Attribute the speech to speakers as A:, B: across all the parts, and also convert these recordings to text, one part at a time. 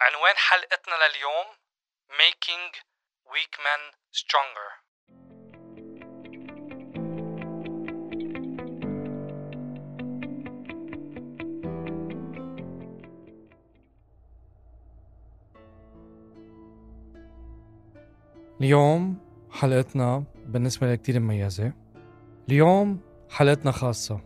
A: عنوان حلقتنا لليوم Making Weak Men Stronger. اليوم حلقتنا بالنسبة لي كتير مميزة. اليوم حلقتنا خاصة.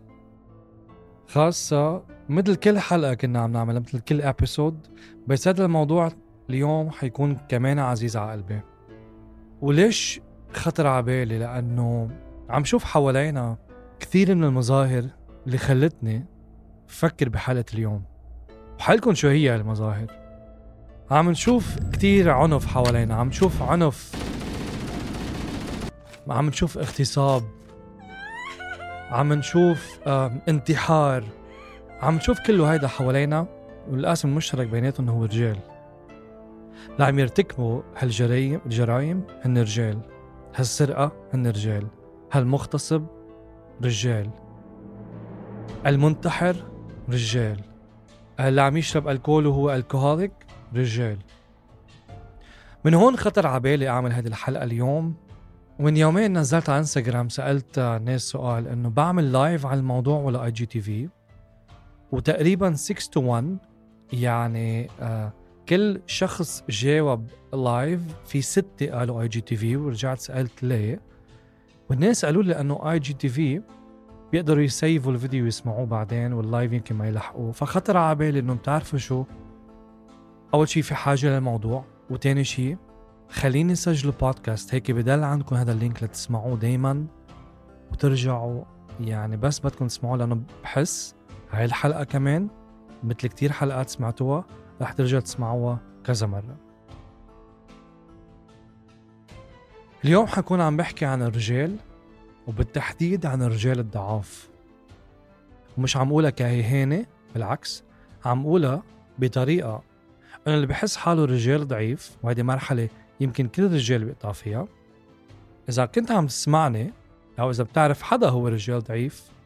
A: خاصة مثل كل حلقة كنا عم نعملها مثل كل ابيسود بس هذا الموضوع اليوم حيكون كمان عزيز على قلبي. وليش خطر على بالي؟ لأنه عم شوف حوالينا كثير من المظاهر اللي خلتني فكر بحلقة اليوم. وحالكم شو هي المظاهر عم نشوف كتير عنف حوالينا عم نشوف عنف عم نشوف اغتصاب عم نشوف انتحار. عم نشوف كله هيدا حوالينا والقاسم المشترك بيناتهم هو رجال اللي عم يرتكبوا هالجرايم الجرايم هن رجال. هالسرقة هن رجال. هالمغتصب رجال. المنتحر رجال. اللي عم يشرب ألكول وهو ألكوهوليك رجال. من هون خطر على بالي أعمل هذه الحلقة اليوم. ومن يومين نزلت على انستغرام سألت ناس سؤال إنه بعمل live على الموضوع ولا IGTV وتقريبا 6 to 1 يعني آه كل شخص جاوب live في ستة قالوا IGTV ورجعت سألت ليه. والناس قالوا لي انه IGTV بيقدروا يسيفوا الفيديو ويسمعوه بعدين وال live يمكن ما يلحقوه. فخطر على بالي إنه بتعرفوا شو؟ أول شيء في حاجة للموضوع وتاني شيء خليني سجلوا بودكاست هيك بدل عندكم هذا اللينك لتسمعوه دايما وترجعوا. يعني بس بدكم تسمعوه لأنه بحس هاي الحلقة كمان مثل كتير حلقات سمعتوها رح ترجع تسمعوها كذا مرة. اليوم حكون عم بحكي عن الرجال وبالتحديد عن الرجال الضعاف. ومش عم قولها كهيهانة بالعكس عم قولها بطريقة أنا اللي بحس حاله رجال ضعيف وهيدي مرحلة يمكن كل الرجال بيقطع فيها. إذا كنت عم تسمعني أو إذا بتعرف حدا هو رجال ضعيف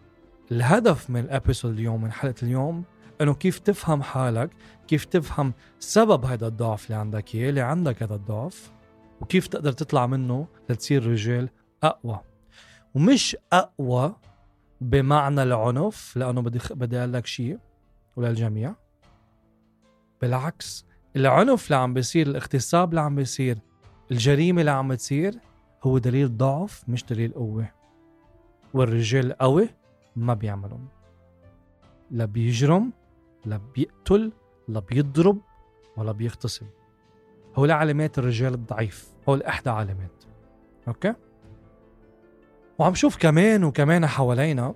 A: الهدف من الابيسود اليوم من حلقة اليوم إنه كيف تفهم حالك كيف تفهم سبب هذا الضعف اللي عندك إياه اللي عندك هذا الضعف وكيف تقدر تطلع منه لتصير رجال أقوى. ومش أقوى بمعنى العنف لأنه بدي بدي أقول لك شيء وللجميع. بالعكس العنف اللي عم بيصير الاغتصاب اللي عم بيصير الجريمة اللي عم تصير هو دليل ضعف مش دليل قوة. والرجال القوي ما بيعملهم. لا بيجرم لا بيقتل لا بيضرب ولا بيغتصب. هول علامات الرجال الضعيف هول إحدى علامات أوكي؟ وعم شوف كمان وكمان حوالينا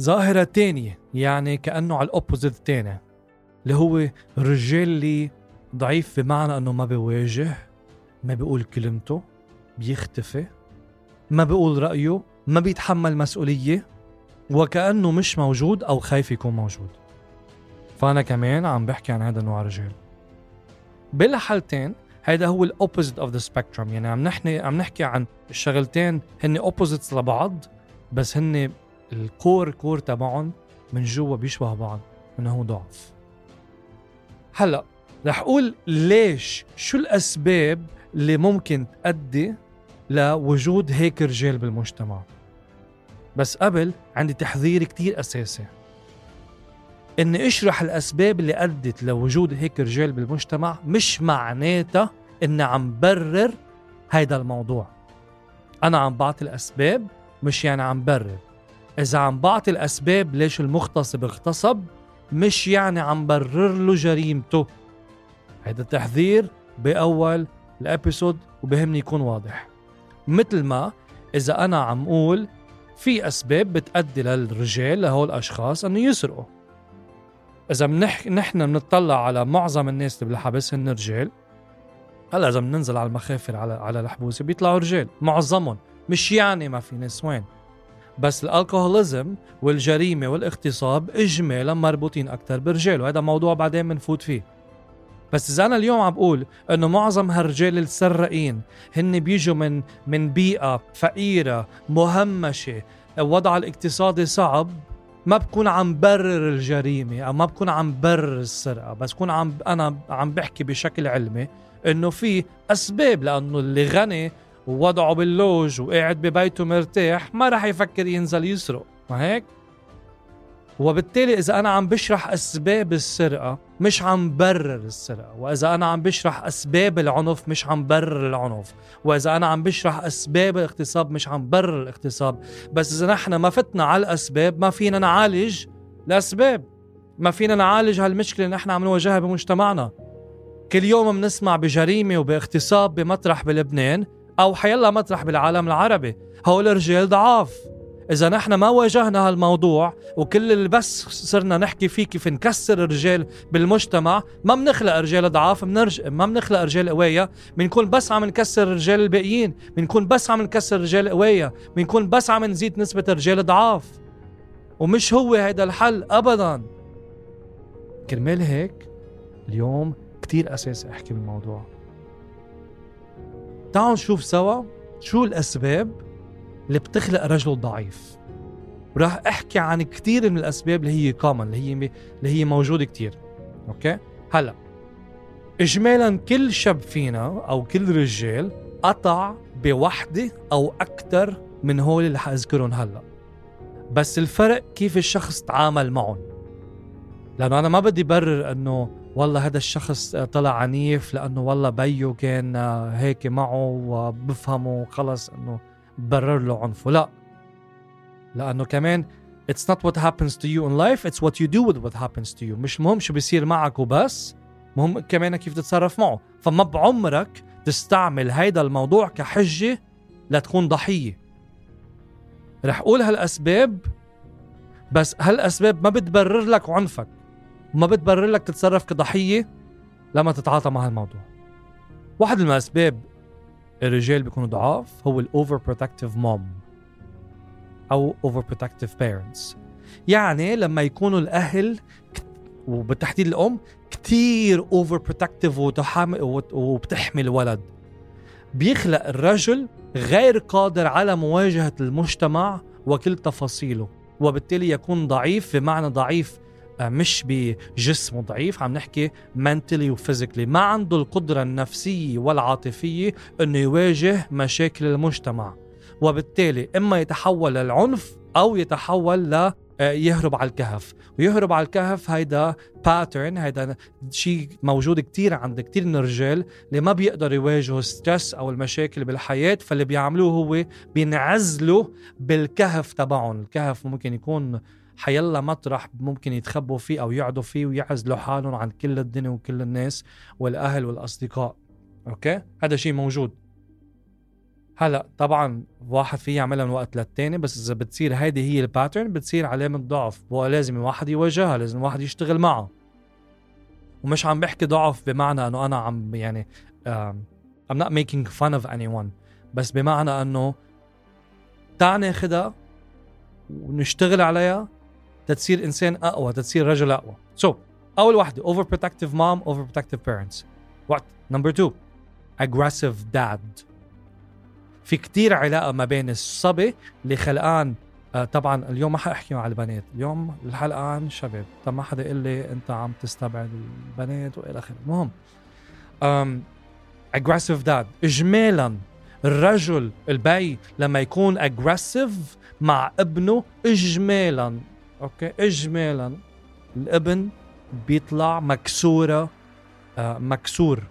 A: ظاهرة تانية يعني كأنه على الأوبوزيت التاني اللي هو الرجال اللي ضعيف بمعنى أنه ما بيواجه ما بيقول كلمته بيختفي ما بيقول رأيه ما بيتحمل مسؤولية. وكأنه مش موجود أو خايف يكون موجود. فأنا كمان عم بحكي عن هذا النوع رجال. بالحالتين هذا هو ال opposite of the spectrum يعني عم نحكي عم نحكي عن الشغلتين هن opposites لبعض بس هن ال core core تبعهم من جوا بيشبه بعض إنه هو ضعف. هلأ رح أقول ليش شو الأسباب اللي ممكن تؤدي لوجود هيك رجال بالمجتمع؟ بس قبل عندي تحذير كتير أساسي. إني أشرح الأسباب اللي أدت لوجود هيك رجال بالمجتمع مش معناتها إني عم برر هيدا الموضوع. أنا عم بعطي الأسباب مش يعني عم برر. إذا عم بعطي الأسباب ليش المغتصب اغتصب مش يعني عم برر له جريمته. هيدا التحذير بأول الأبيسود وبهمني يكون واضح. مثل ما إذا أنا عم أقول في أسباب بتأدي للرجال لهول الاشخاص إنه يسرقوا. إذا منح نحن بنطلع على معظم الناس اللي بالحبس هن رجال هلا إذا بننزل على المخافر على على الحبوسة بيطلعوا رجال معظمهم مش يعني ما في نسوان بس الألكوهوليزم والجريمة والإغتصاب اجمالا مربوطين أكثر برجال وهذا موضوع بعدين بنفوت فيه. بس اذا أنا اليوم عم بقول إنه معظم هالرجال السراقين هن بيجوا من من بيئة فقيرة مهمشة. وضعها الاقتصادي صعب. ما بكون عم برر الجريمة أو ما بكون عم برر السرقة بس بكون عم أنا عم بحكي بشكل علمي إنه في أسباب لأنه اللي غني ووضعه باللوج وقاعد ببيته مرتاح ما راح يفكر ينزل يسرق. ما هيك؟ وبالتالي إذا أنا عم بشرح أسباب السرقة مش عم برر السرقة. وإذا أنا عم بشرح أسباب العنف مش عم برر العنف. وإذا أنا عم بشرح أسباب الاغتصاب مش عم برر الاغتصاب. بس إذا نحن ما فتنا على الأسباب ما فينا نعالج الأسباب. ما فينا نعالج هالمشكلة اللي نحن عم نواجهها بمجتمعنا. كل يوم بنسمع بجريمة وباغتصاب بمطرح بلبنان أو حيلا مطرح بالعالم العربي. هول الرجال ضعاف. إذا نحن ما واجهنا هالموضوع وكل اللي بس صرنا نحكي فيه كيف نكسر الرجال بالمجتمع ما بنخلق رجال ضعاف بنرج... ما بنخلق رجال قوية بنكون بس عم نكسر الرجال الباقيين بنكون بس عم نكسر الرجال قوية بنكون بس عم نزيد نسبة الرجال ضعاف. ومش هو هيدا الحل ابدا. كرمال هيك اليوم كتير اساسي أحكي بالموضوع. تعالوا نشوف سوا شو الأسباب اللي بتخلق رجل ضعيف. وراح أحكي عن كثير من الأسباب اللي هي كومن اللي هي اللي هي موجودة كثير أوكي؟ هلا اجمالا كل شاب فينا أو كل رجال قطع بوحدة أو أكثر من هول اللي حاذكرهم هلا. بس الفرق كيف الشخص تعامل معهم. لأنه أنا ما بدي برر إنه والله هذا الشخص طلع عنيف لأنه والله بيو كان هيك معه وبفهمه خلص إنه برر له عنفه لا. لأنه كمان it's not what happens to you in life it's what you do with what happens to you. مش مهم شو بيصير معك وبس مهم كمان كيف تتصرف معه. فما بعمرك تستعمل هيدا الموضوع كحجة لتكون ضحية. رح أقول هالأسباب بس هالأسباب ما بتبرر لك عنفك. وما بتبرر لك تتصرف كضحية لما تتعاطى مع هالموضوع. واحد من الأسباب الرجال بيكونوا ضعاف هو ال overprotective mom أو overprotective parents يعني لما يكونوا الأهل وبالتحديد الأم كتير overprotective وبتحمي الولد. بيخلق الرجل غير قادر على مواجهة المجتمع وكل تفاصيله وبالتالي يكون ضعيف بمعنى ضعيف مش بجسمه ضعيف. عم نحكي mentally و physically ما عنده القدرة النفسية والعاطفية إنه يواجه مشاكل المجتمع. وبالتالي إما يتحول للعنف أو يتحول ل آه، يهرب على الكهف. ويهرب على الكهف هيدا pattern هيدا شيء موجود كتير عند كتير من الرجال اللي ما بيقدروا يواجهوا stress أو المشاكل بالحياة. فاللي بيعملوه هو بينعزلوا بالكهف تبعهم. الكهف ممكن يكون حيلا مطرح ممكن يتخبوا فيه أو يقعدوا فيه ويعزلوا حالهم عن كل الدنيا وكل الناس والأهل والأصدقاء. Okay؟ هذا شيء موجود. هلا طبعا واحد فيه يعملها من وقت للتاني بس إذا بتصير هيدي هي ال pattern بتصير علامه ضعف. ولازم الواحد يواجهها لازم الواحد يشتغل معها ومش عم بحكي ضعف بمعنى إنه أنا عم يعني I'm not making fun of anyone. بس بمعنى إنه تعال ناخدها ونشتغل عليها تتصير انسان أقوى تتصير رجل أقوى. so so, أول وحده overprotective mom overprotective parents what number 2 aggressive dad في كتير علاقة ما بين الصبي اللي خلقان آه طبعا اليوم ما حأحكي مع البنات. اليوم الحلقان شباب. طب ما حدا يقول لي أنت عم تستبعد البنات وإلى آخره. المهم aggressive dad اجمالا الرجل البي لما يكون aggressive مع ابنه اجمالا Okay. اجمالا الابن بيطلع مكسورة آه مكسور.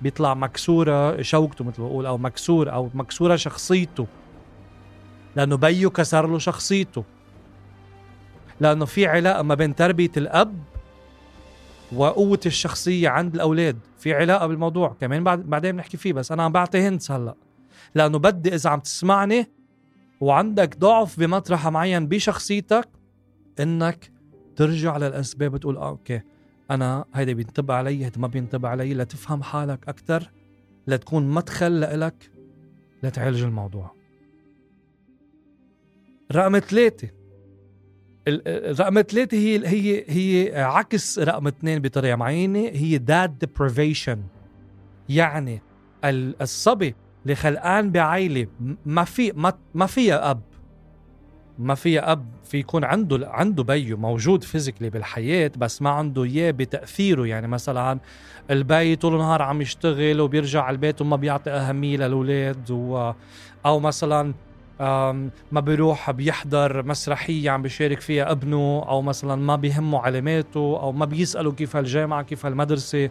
A: بيطلع مكسورة شوكته مثل ما بقول أو مكسور أو مكسورة شخصيته. لأنه بيه كسر له شخصيته. لأنه في علاقة ما بين تربية الأب وقوة الشخصية عند الأولاد. في علاقة بالموضوع كمان بعد بعدين بنحكي فيه بس أنا عم بعطي hints هلأ. لأنه بدي إذا عم تسمعني وعندك ضعف بمطرح معين بشخصيتك إنك ترجع للاسباب وتقول آه okay أنا هيدا بينطبق علي هيدا ما بينطبق علي. لتفهم حالك أكثر لتكون مدخل لإلك لتعالج الموضوع. رقم ثلاثة رقم ثلاثة هي هي هي عكس رقم اثنين بطريقة معينة هي dad deprivation يعني الصبي اللي خلقان بعائلة ما في ما, ما فيها أب. ما فيها أب في يكون عنده عنده بي موجود physically بالحياة بس ما عنده إياه بتأثيره. يعني مثلا البي طول النهار عم يشتغل وبيرجع على البيت وما بيعطي أهمية للأولاد و أو مثلا ما بيروح بيحضر مسرحية عم بيشارك فيها ابنه أو مثلا ما بيهمه علاماته أو ما بيسأله كيف هالجامعة كيف هالمدرسة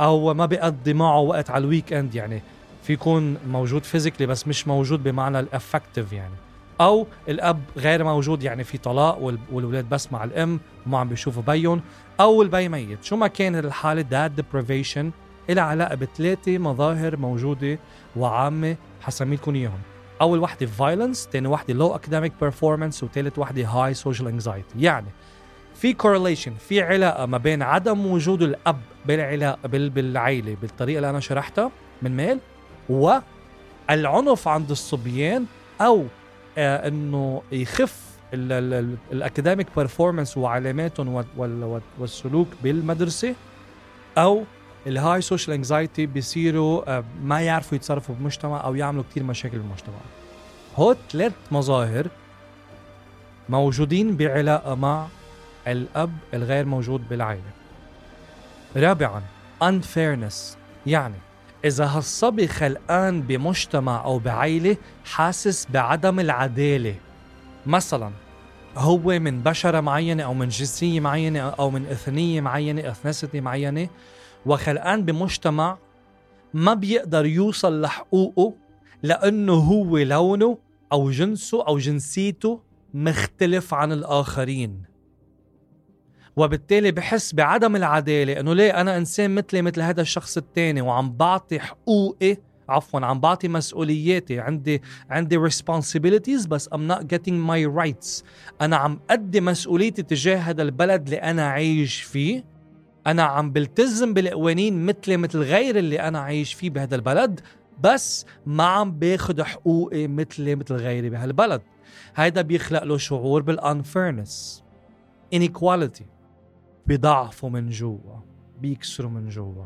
A: أو ما بيقضي معه وقت على ال weekend يعني في يكون موجود physically بس مش موجود بمعنى ال affective يعني أو الأب غير موجود يعني في طلاق والولاد بس مع الأم وما عم بيشوفوا بيهم أو البي ميت. شو ما كان الحالة dad deprivation لها علاقة بثلاثة مظاهر موجودة وعامة حسب مين يكون إياهم. أول وحدة violence ثاني وحدة low academic performance وثالث وحدة high social anxiety يعني في correlation في علاقة ما بين عدم وجود الأب بالعلاقة بالعائله بالطريقة اللي أنا شرحتها من ميل والعنف عند الصبيان أو إنه يخف ال academic performance وعلاماتهم والسلوك بالمدرسة أو ال high social anxiety بيصيروا آه ما يعرفوا يتصرفوا بالمجتمع أو يعملوا كثير مشاكل بالمجتمع. هو ثلاث مظاهر موجودين بعلاقة مع الأب الغير موجود بالعائلة. رابعا unfairness يعني إذا هالصبي خلقان بمجتمع أو بعيلة حاسس بعدم العدالة. مثلا هو من بشرة معينة أو من جنسية معينة أو من إثنية معينة إثناسيتي معينة وخلقان بمجتمع ما بيقدر يوصل لحقوقه لأنه هو لونه أو جنسه أو جنسيته مختلف عن الآخرين. وبالتالي بحس بعدم العدالة إنه ليه أنا إنسان مثلي مثل هذا الشخص الثاني وعم بعطي حقوقي عفوا عم بعطي مسؤولياتي عندي عندي responsibilities بس I'm not getting my rights. أنا عم أدي مسؤوليتي تجاه هذا البلد اللي أنا عايش فيه. أنا عم بلتزم بالقوانين مثلي مثل غير اللي أنا عايش فيه بهذا البلد بس ما عم باخذ حقوقي مثلي مثل غيري بهالبلد. هيدا بيخلق له شعور بالانفيرنس inequality. بيضعفوا من جوا بيكسروا من جوا.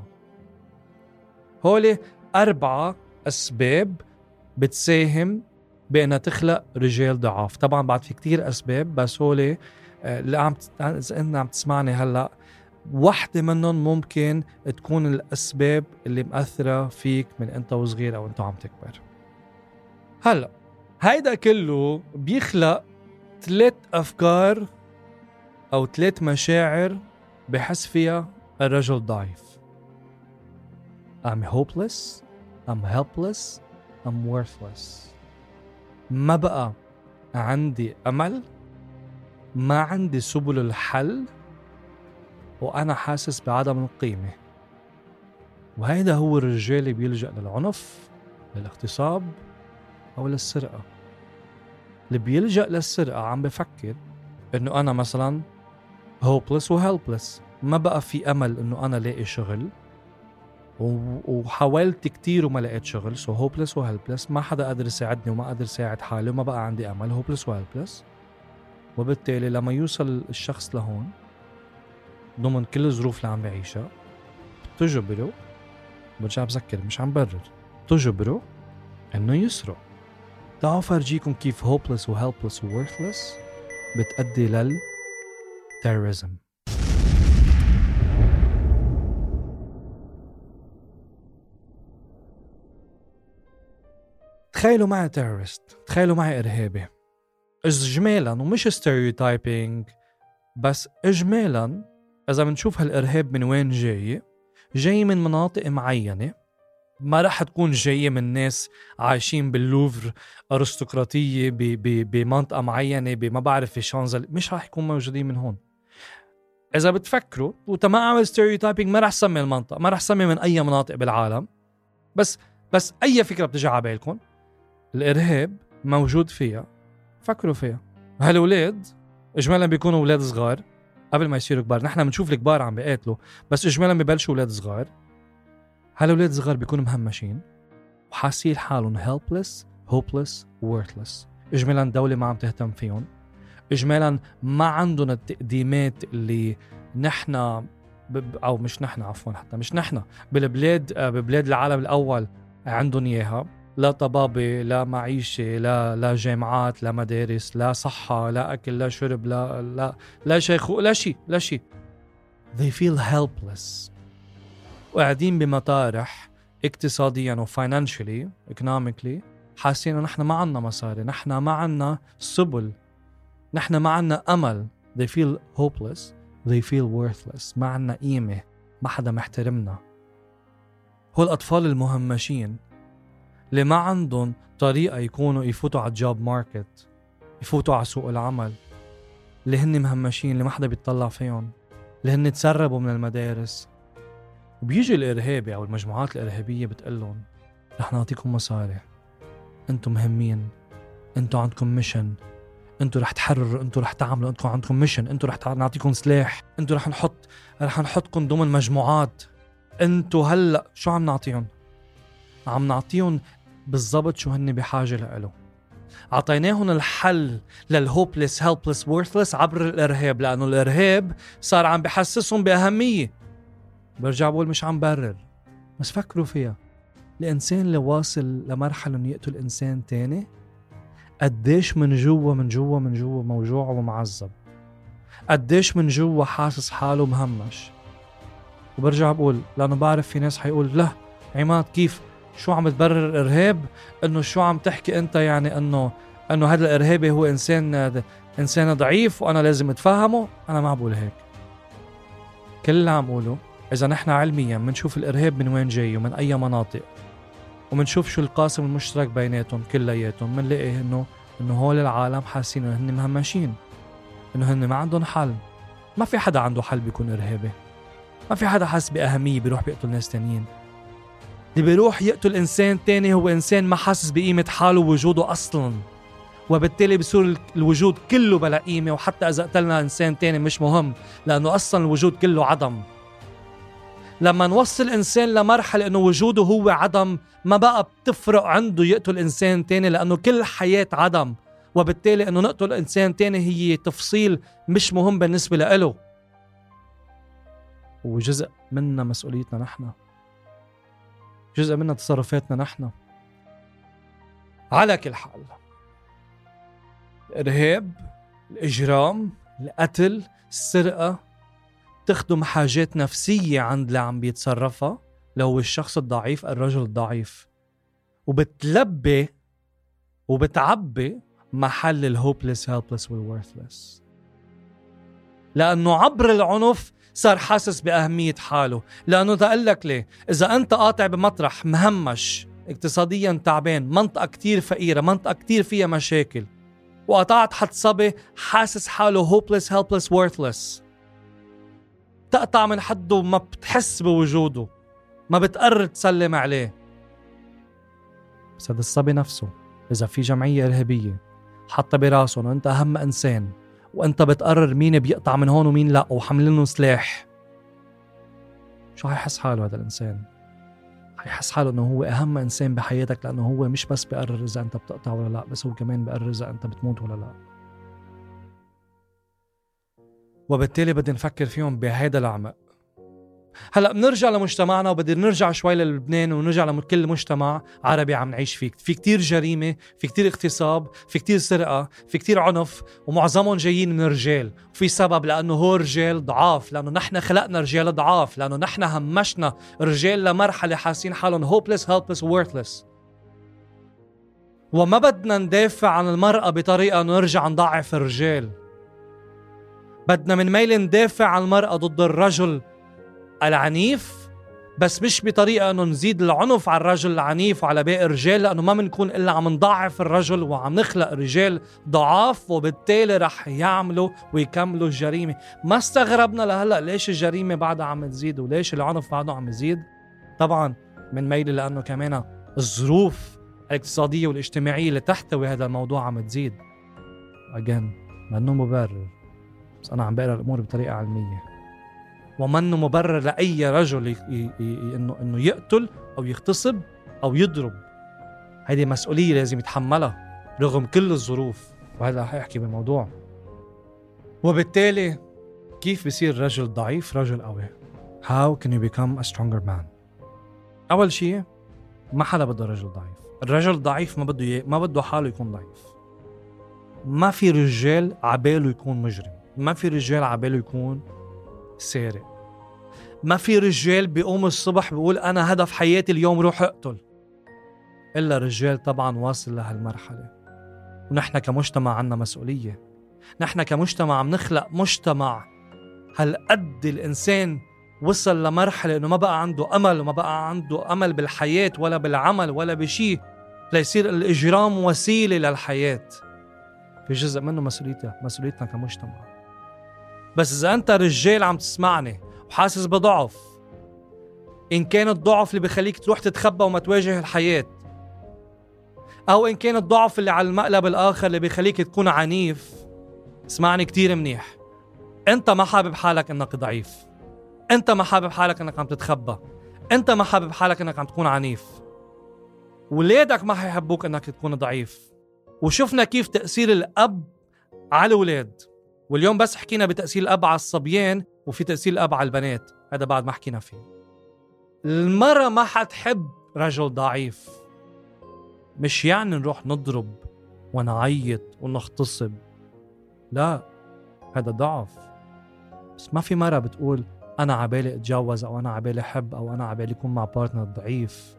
A: هولي أربعة أسباب بتساهم بأنها تخلق رجال ضعاف. طبعا بعد في كتير أسباب بس هولي آه، اللي عم إذا أنت عم تسمعني هلأ واحدة منهم ممكن تكون الأسباب اللي مأثرة فيك من أنت وصغير أو أنت عم تكبر. هلأ هيدا كله بيخلق ثلاث أفكار أو ثلاث مشاعر بحس فيها الرجل ضعيف. I'm hopeless I'm helpless I'm worthless. ما بقى عندي أمل؟ ما عندي سبل الحل؟ وأنا حاسس بعدم القيمة. وهيدا هو الرجال اللي بيلجأ للعنف للاغتصاب أو للسرقة. اللي بيلجأ للسرقة عم بفكر إنه أنا مثلا hopeless و helpless ما بقى في أمل إنه أنا لاقي شغل. وحاولت كتير وما لقيت شغل. so hopeless و helpless ما حدا قادر يساعدني وما قادر يساعد حالي وما بقى عندي أمل. hopeless و helpless وبالتالي لما يوصل الشخص لهون ضمن كل الظروف اللي عم بعيشها بتجبره برجع بذكر مش عم برر بتجبره إنه يسرق. تعالوا فرجيكم كيف hopeless و helpless و worthless بتأدي لل terrorism. تخيلوا معي terrorist تخيلوا معي إرهابي. إجمالا ومش stereotyping بس إجمالا إذا بنشوف هالإرهاب من وين جاي جاي من مناطق معينة. ما راح تكون جاية من ناس عايشين باللوفر أرستقراطية بمنطقة معينة بما بعرف في شانزليزيه مش راح يكون موجودين من هون. إذا بتفكروا وتما اعمل stereotyping ما رح سمي المنطقة ما رح سمي من أي مناطق بالعالم. بس بس أي فكرة بتجي على بالكم الإرهاب موجود فيها. فكروا فيها. هالولاد اجمالا بيكونوا أولاد صغار. قبل ما يصيروا كبار نحن بنشوف الكبار عم بيقاتلوا بس اجمالا ببلشوا أولاد صغار. هالولاد صغار بيكونوا مهمشين وحاسين حالهم helpless hopeless worthless. اجمالا الدولة ما عم تهتم فيهم. اجمالا ما عندهم التقديمات اللي نحن أو مش نحن عفوا حتى مش نحن بالبلاد آه، ببلاد العالم الأول عندهم إياها. لا طبابة لا معيشة لا لا جامعات لا مدارس لا صحة لا أكل لا شرب لا لا لا شيخ لا شيء لا شيء. They feel helpless. وقاعدين بمطارح اقتصاديا وفاينانشلي economically حاسين نحن ما عنا مصاري نحن ما عنا سبل. نحن ما عنا أمل. They feel hopeless. They feel worthless. ما عنا قيمة. ما حدا محترمنا. هو الأطفال المهمشين اللي ما عندهم طريقة يكونوا يفوتوا على الجوب ماركت يفوتوا على سوق العمل. اللي هن مهمشين اللي ما حدا بيطلع فيهم. اللي هن تسربوا من المدارس. وبيجي الإرهابي أو المجموعات الإرهابية بتقلهم رح نعطيكم مصاري. أنتم مهمين. أنتم عندكم mission أنتم رح تحرروا أنتم رح تعملوا أنتم عندكم mission أنتم رح نعطيكم سلاح أنتم رح نحط رح نحطكم ضمن مجموعات. أنتم هلأ شو عم نعطيهم؟ عم نعطيهم بالضبط شو هن بحاجة لإله عطيناهم الحل لل hopeless helpless و worthless عبر الإرهاب لأنه الإرهاب صار عم بحسسهم بأهمية. برجع بقول مش عم برر. بس فكروا فيها. الإنسان اللي واصل لمرحلة إنه يقتل إنسان تاني قديش من جوا من جوا من جوا موجوع ومعذب. قديش من جوا حاسس حاله مهمش. وبرجع بقول لأنه بعرف في ناس حيقول لا عماد كيف؟ شو عم تبرر الارهاب إنه شو عم تحكي أنت؟ يعني إنه إنه هذا الإرهابي هو إنسان إنسان ضعيف وأنا لازم أتفهمه؟ أنا ما بقول هيك. كل اللي عم بقوله إذا نحن علميا بنشوف الإرهاب من وين جاي ومن أي مناطق. وبنشوف شو القاسم المشترك بيناتهم كلياتهم بنلاقي انه إنه هول العالم حاسين إنه هن مهمشين إنه هن ما عندهم حل. ما في حدا عنده حل بيكون إرهابي. ما في حدا حاسس بأهمية بيروح بيقتل ناس تانيين. اللي بيروح يقتل إنسان تاني هو إنسان ما حاسس بقيمة حاله ووجوده أصلا. وبالتالي بصير الوجود كله بلا قيمة وحتى إذا قتلنا إنسان تاني مش مهم لأنه أصلا الوجود كله عدم. لما نوصل انسان لمرحلة إنه وجوده هو عدم ما بقى بتفرق عنده يقتل إنسان تاني لأنه كل حياة عدم. وبالتالي إنه نقتل إنسان تاني هي تفصيل مش مهم بالنسبة له وجزء منا مسؤوليتنا نحن. جزء منها تصرفاتنا نحن. على كل حال الارهاب الإجرام القتل السرقة تخدم حاجات نفسية عند اللي عم بيتصرفها هو الشخص الضعيف الرجل الضعيف. وبتلبي وبتعبي محل ال hopeless helpless وال worthless لأنه عبر العنف صار حاسس بأهمية حاله. لأنه تقول لك ليه. إذا أنت قاعد بمطرح مهمش اقتصاديا تعبان منطقة كتير فقيرة منطقة كتير فيها مشاكل وقطعت حد صبي حاسس حاله hopeless helpless worthless. تقطع من حده وما بتحس بوجوده ما بتقرر تسلم عليه بس هذا الصبي نفسه إذا في جمعية إرهابية حاطة براسه إنه أنت أهم إنسان وأنت بتقرر مين بيقطع من هون ومين لا وحاملينه سلاح شو حيحس حاله هذا الإنسان؟ حيحس حاله إنه هو أهم إنسان بحياتك لأنه هو مش بس بيقرر إذا أنت بتقطع ولا لا بس هو كمان بيقرر إذا أنت بتموت ولا لا وبالتالي بدي نفكر فيهم بهيدا العمق. هلأ بنرجع لمجتمعنا وبدي نرجع شوي للبنان ونرجع لكل مجتمع عربي عم نعيش فيه. في كتير جريمة في كتير اغتصاب في كتير سرقة في كتير عنف ومعظمهم جايين من رجال. وفي سبب لأنه هو رجال ضعاف لأنه نحن خلقنا رجال ضعاف لأنه نحن همشنا رجال لمرحلة حاسين حالهم hopeless helpless worthless. وما بدنا ندافع عن المرأة بطريقة نرجع نضعف الرجال. بدنا من ميل ندافع عن المرأة ضد الرجل العنيف بس مش بطريقة إنه نزيد العنف على الرجل العنيف وعلى باقي الرجال لأنه ما بنكون إلا عم نضعف الرجل وعم نخلق رجال ضعاف وبالتالي رح يعملوا ويكملوا الجريمة. ما استغربنا لهلأ ليش الجريمة بعدها عم تزيد وليش العنف بعده عم يزيد؟ طبعا من ميلي لأنه كمان الظروف الاقتصادية والاجتماعية اللي تحتوي هذا الموضوع عم تزيد. اجين منه مبرر؟ بس أنا عم بقرأ الأمور بطريقة علمية. ومنه مبرر لأي رجل. إنه إنه يقتل أو يغتصب أو يضرب. هذه مسؤولية لازم يتحملها رغم كل الظروف. وهذا حيحكي بالموضوع وبالتالي كيف بصير رجل ضعيف رجل قوي؟ How can you become a stronger man? أول شيء ما حدا بده رجل ضعيف. الرجل الضعيف ما بده. ما بده حاله يكون ضعيف. ما في رجال عباله يكون مجرم. ما في رجال عباله يكون سارق. ما في رجال بيقوم الصبح بيقول أنا هدف حياتي اليوم روح أقتل. إلا رجال طبعا واصل لهالمرحلة. ونحن كمجتمع عنا مسؤولية. نحن كمجتمع عم نخلق مجتمع هالقد الإنسان وصل لمرحلة إنه ما بقى عنده أمل وما بقى عنده أمل بالحياة ولا بالعمل ولا بشيء ليصير الإجرام وسيلة للحياة. في جزء منه مسؤوليتنا مسؤوليتنا كمجتمع. بس إذا أنت رجال عم تسمعني وحاسس بضعف إن كان الضعف اللي بخليك تروح تتخبى وما تواجه الحياة أو إن كان الضعف اللي على المقلب الآخر اللي بيخليك تكون عنيف اسمعني كتير منيح. أنت ما حابب حالك إنك ضعيف. أنت ما حابب حالك إنك عم تتخبى. أنت ما حابب حالك إنك عم تكون عنيف. ولادك ما حيحبوك إنك تكون ضعيف. وشفنا كيف تأثير الأب على الأولاد. واليوم بس حكينا بتأثير الأب على الصبيان وفي تأثير الأب على البنات. هذا بعد ما حكينا فيه. المرة ما حتحب رجل ضعيف. مش يعني نروح نضرب ونعيط ونغتصب. لا هذا ضعف. بس ما في مرة بتقول أنا عبالي أتجوز أو أنا عبالي حب أو أنا عبالي أكون مع بارتنر ضعيف.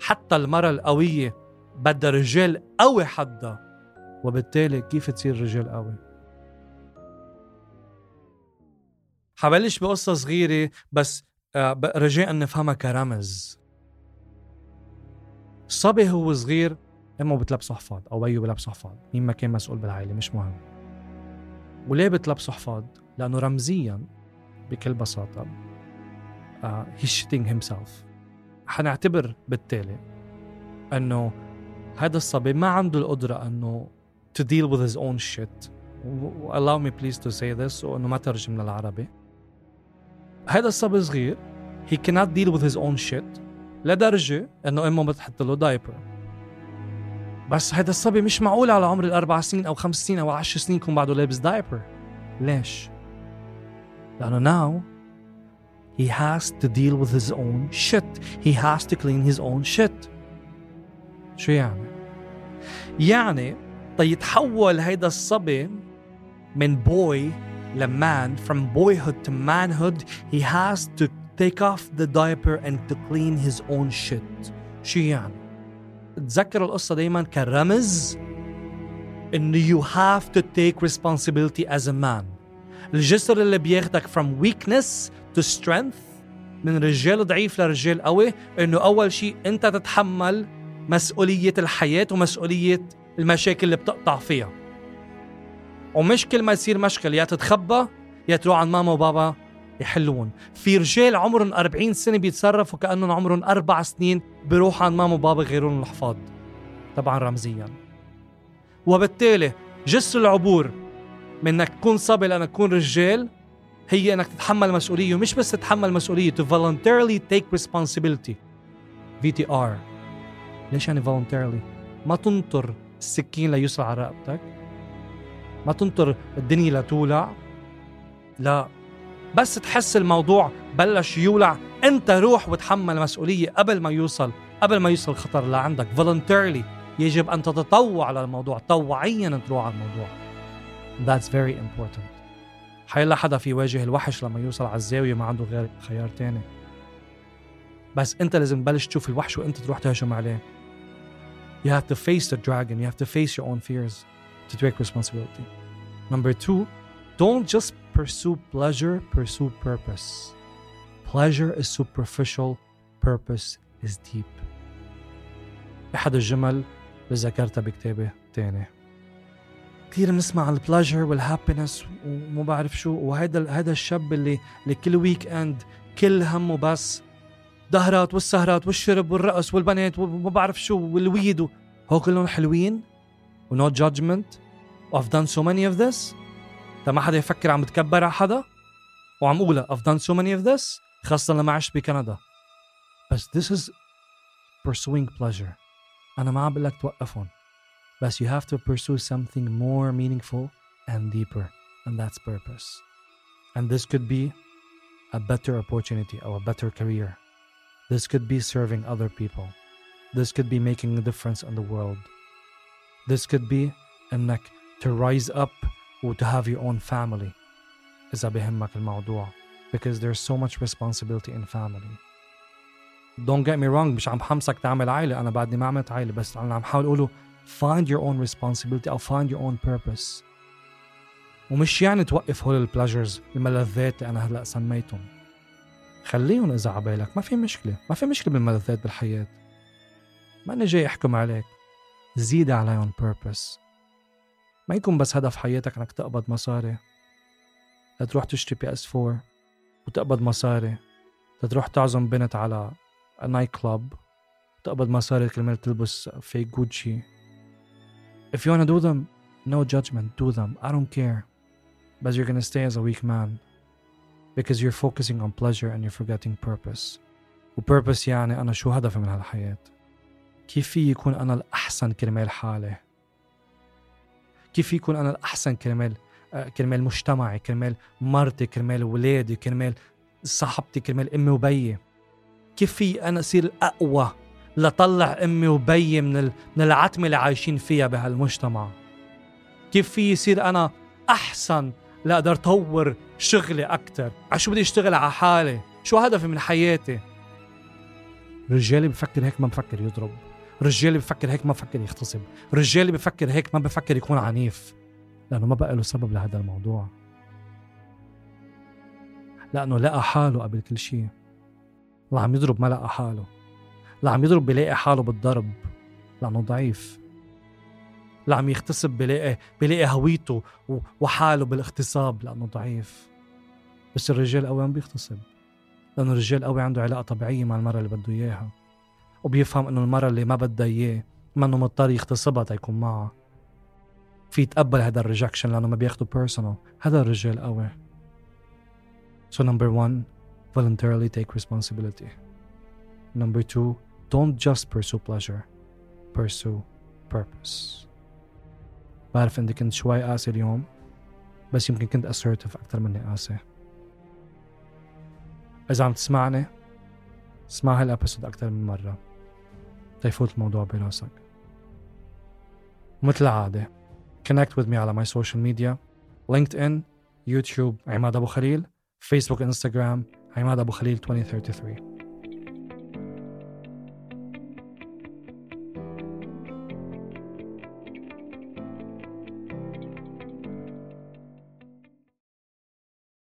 A: حتى المرة القوية بدها رجال قوي حدا وبالتالي كيف تصير رجال قوي؟ حبلش بقصة صغيرة بس آه، رجاء نفهمها كرمز. الصبي هو صغير امه بتلبسه حفاض أو بيو بلبسه حفاض. مين ما كان مسؤول بالعائلة مش مهم. وليه بتلبسه حفاض؟ لأنه رمزيا بكل بساطة هي shitting himself حنعتبر بالتالي إنه هذا الصبي ما عنده القدرة إنه to deal with his own shit. allow me please to say this وإنه ما ترجم للعربي. هذا الصبي صغير. He cannot deal with his own shit. لدرجة إنه أمه بتحط له diaper بس هذا الصبي مش معقول على عمر الأربع سنين أو خمس سنين أو عشر سنين يكون بعده لابس دايبر ليش؟ لأنه now he has to deal with his own shit. He has to clean his own shit. شو يعني؟ يعني تيتحول هيدا الصبي من boy لمان from boyhood to manhood he has to take off the diaper and to clean his own shit. شو يعني؟ تذكر القصة دايما كرمز؟ انه you have to take responsibility as a man. الجسر اللي بياخدك from weakness to strength من رجال ضعيف لرجال قوي إنه أول شيء أنت تتحمل مسؤولية الحياة ومسؤولية المشاكل اللي بتقطع فيها. ومش كل ما يصير مشكل يا تتخبى يا تروح عند ماما وبابا يحلون. في رجال عمرهم 40 سنة بيتصرفوا كأنهم عمرهم أربع سنين بيروحوا عند ماما وبابا يغيرون الحفاض طبعا رمزيا. وبالتالي جسر العبور من إنك تكون صبي لأنك تكون رجال هي إنك تتحمل مسؤولية ومش بس تتحمل مسؤولية to voluntarily take responsibility. VTR ليش يعني voluntarily ما تنطر السكين ليسرع على رقبتك. ما تنطر الدنيا لتولع لا. بس تحس الموضوع بلش يولع. انت روح وتحمل مسؤولية قبل ما يوصل قبل ما يوصل الخطر لعندك voluntarily يجب أن تتطوع للموضوع طوعيا تروح على الموضوع. That's very important. حيلا حدا في يواجه الوحش لما يوصل على الزاوية ما عنده غير خيار تاني. بس انت لازم تبلش تشوف الوحش وانت تروح تهجم عليه. You have to face the dragon. You have to face your own fears to take responsibility. Number two, don't just pursue pleasure, pursue purpose. Pleasure is superficial, purpose is deep. أحد الجمل اللي ذكرتها بكتابي تاني كثير بنسمع عن ال pleasure وال happiness وما بعرف شو وهذا هذا الشاب اللي اللي كل weekend كل همه بس دهرات والسهرات والشرب والرقص والبنات وما بعرف شو وال weed هو كلهم حلوين و no judgment I've done so many of this تا ما حدا يفكر عم بتكبر على حدا وعم قولها I've done so many of this خاصة لما عشت بكندا بس this is pursuing pleasure أنا ما عم بقول لك توقفهم بس you have to pursue something more meaningful and deeper and that's purpose and this could be a better opportunity or a better career this could be serving other people This could be making a difference in the world. This could be انك to rise up و to have your own family إذا بهمك الموضوع because there's so much responsibility in family. Don't get me wrong مش عم بحمسك تعمل عائلة أنا بعدني ما عملت عائلة بس أنا عم حاول أقوله find your own responsibility أو find your own purpose. ومش يعني توقف هول البلاجرز الملذات اللي أنا هلأ سميتهم. خليهم إذا عبالك. ما في مشكلة. ما في مشكلة بالملذات بالحياة. ما أنا جاي أحكم عليك. زيد عليهم purpose. ما يكون بس هدف حياتك إنك تقبض مصاري لتروح تشتري PS 4 وتقبض مصاري تروح تعزم بنت على night club تقبض مصاري كرمال تلبس fake جوتشي If you wanna do them, no judgment, do them. I don't care. But you're gonna stay as a weak man because you're focusing on pleasure and you're forgetting purpose. وبيربس يعني أنا شو هدفي من هالحياة؟ كيف في يكون أنا الأحسن كرمال حالي؟ كيف يكون أنا الأحسن كرمال آه، كرمال مجتمعي كرمال مرتي كرمال ولادي كرمال صاحبتي كرمال أمي وبيي كيف في أنا أصير الأقوى لطلع أمي وبيي من من العتمة اللي عايشين فيها بهالمجتمع؟ كيف في يصير أنا أحسن لأقدر طور شغلي أكثر على شو بدي أشتغل على حالي؟ شو هدفي من حياتي؟ رجالي بفكر هيك ما بفكر يضرب. رجالي بفكر هيك ما بفكر يغتصب. رجالي بفكر هيك ما بفكر يكون عنيف. لأنه ما بقى له سبب لهذا الموضوع. لأنه لقى حاله قبل كل شيء اللي عم يضرب ما لقى حاله. اللي عم يضرب بلاقي حاله بالضرب. لأنه ضعيف. اللي عم يغتصب بلاقي بلاقي هويته وحاله بالاغتصاب لأنه ضعيف. بس الرجال قوي عم بيغتصب. لأنه الرجال قوي عنده علاقة طبيعية مع المرأة اللي بده إياها. وبيفهم إنه المرة اللي ما بدها إياه منه مضطر يغتصبها تيكون معها في يتقبل هذا ال rejection لأنه ما بياخده personal هذا الرجال قوي So number one, voluntarily take responsibility. Number two, don't just pursue pleasure. Pursue purpose. بعرف إني كنت شوي قاسي اليوم بس يمكن كنت assertive أكثر مني قاسي. إذا عم تسمعني اسمع هال episode أكثر من مرة تيفوت الموضوع براسك مثل العادة connect with me على my social media LinkedIn يوتيوب عماد أبو خليل فيسبوك انستغرام عماد أبو خليل 2033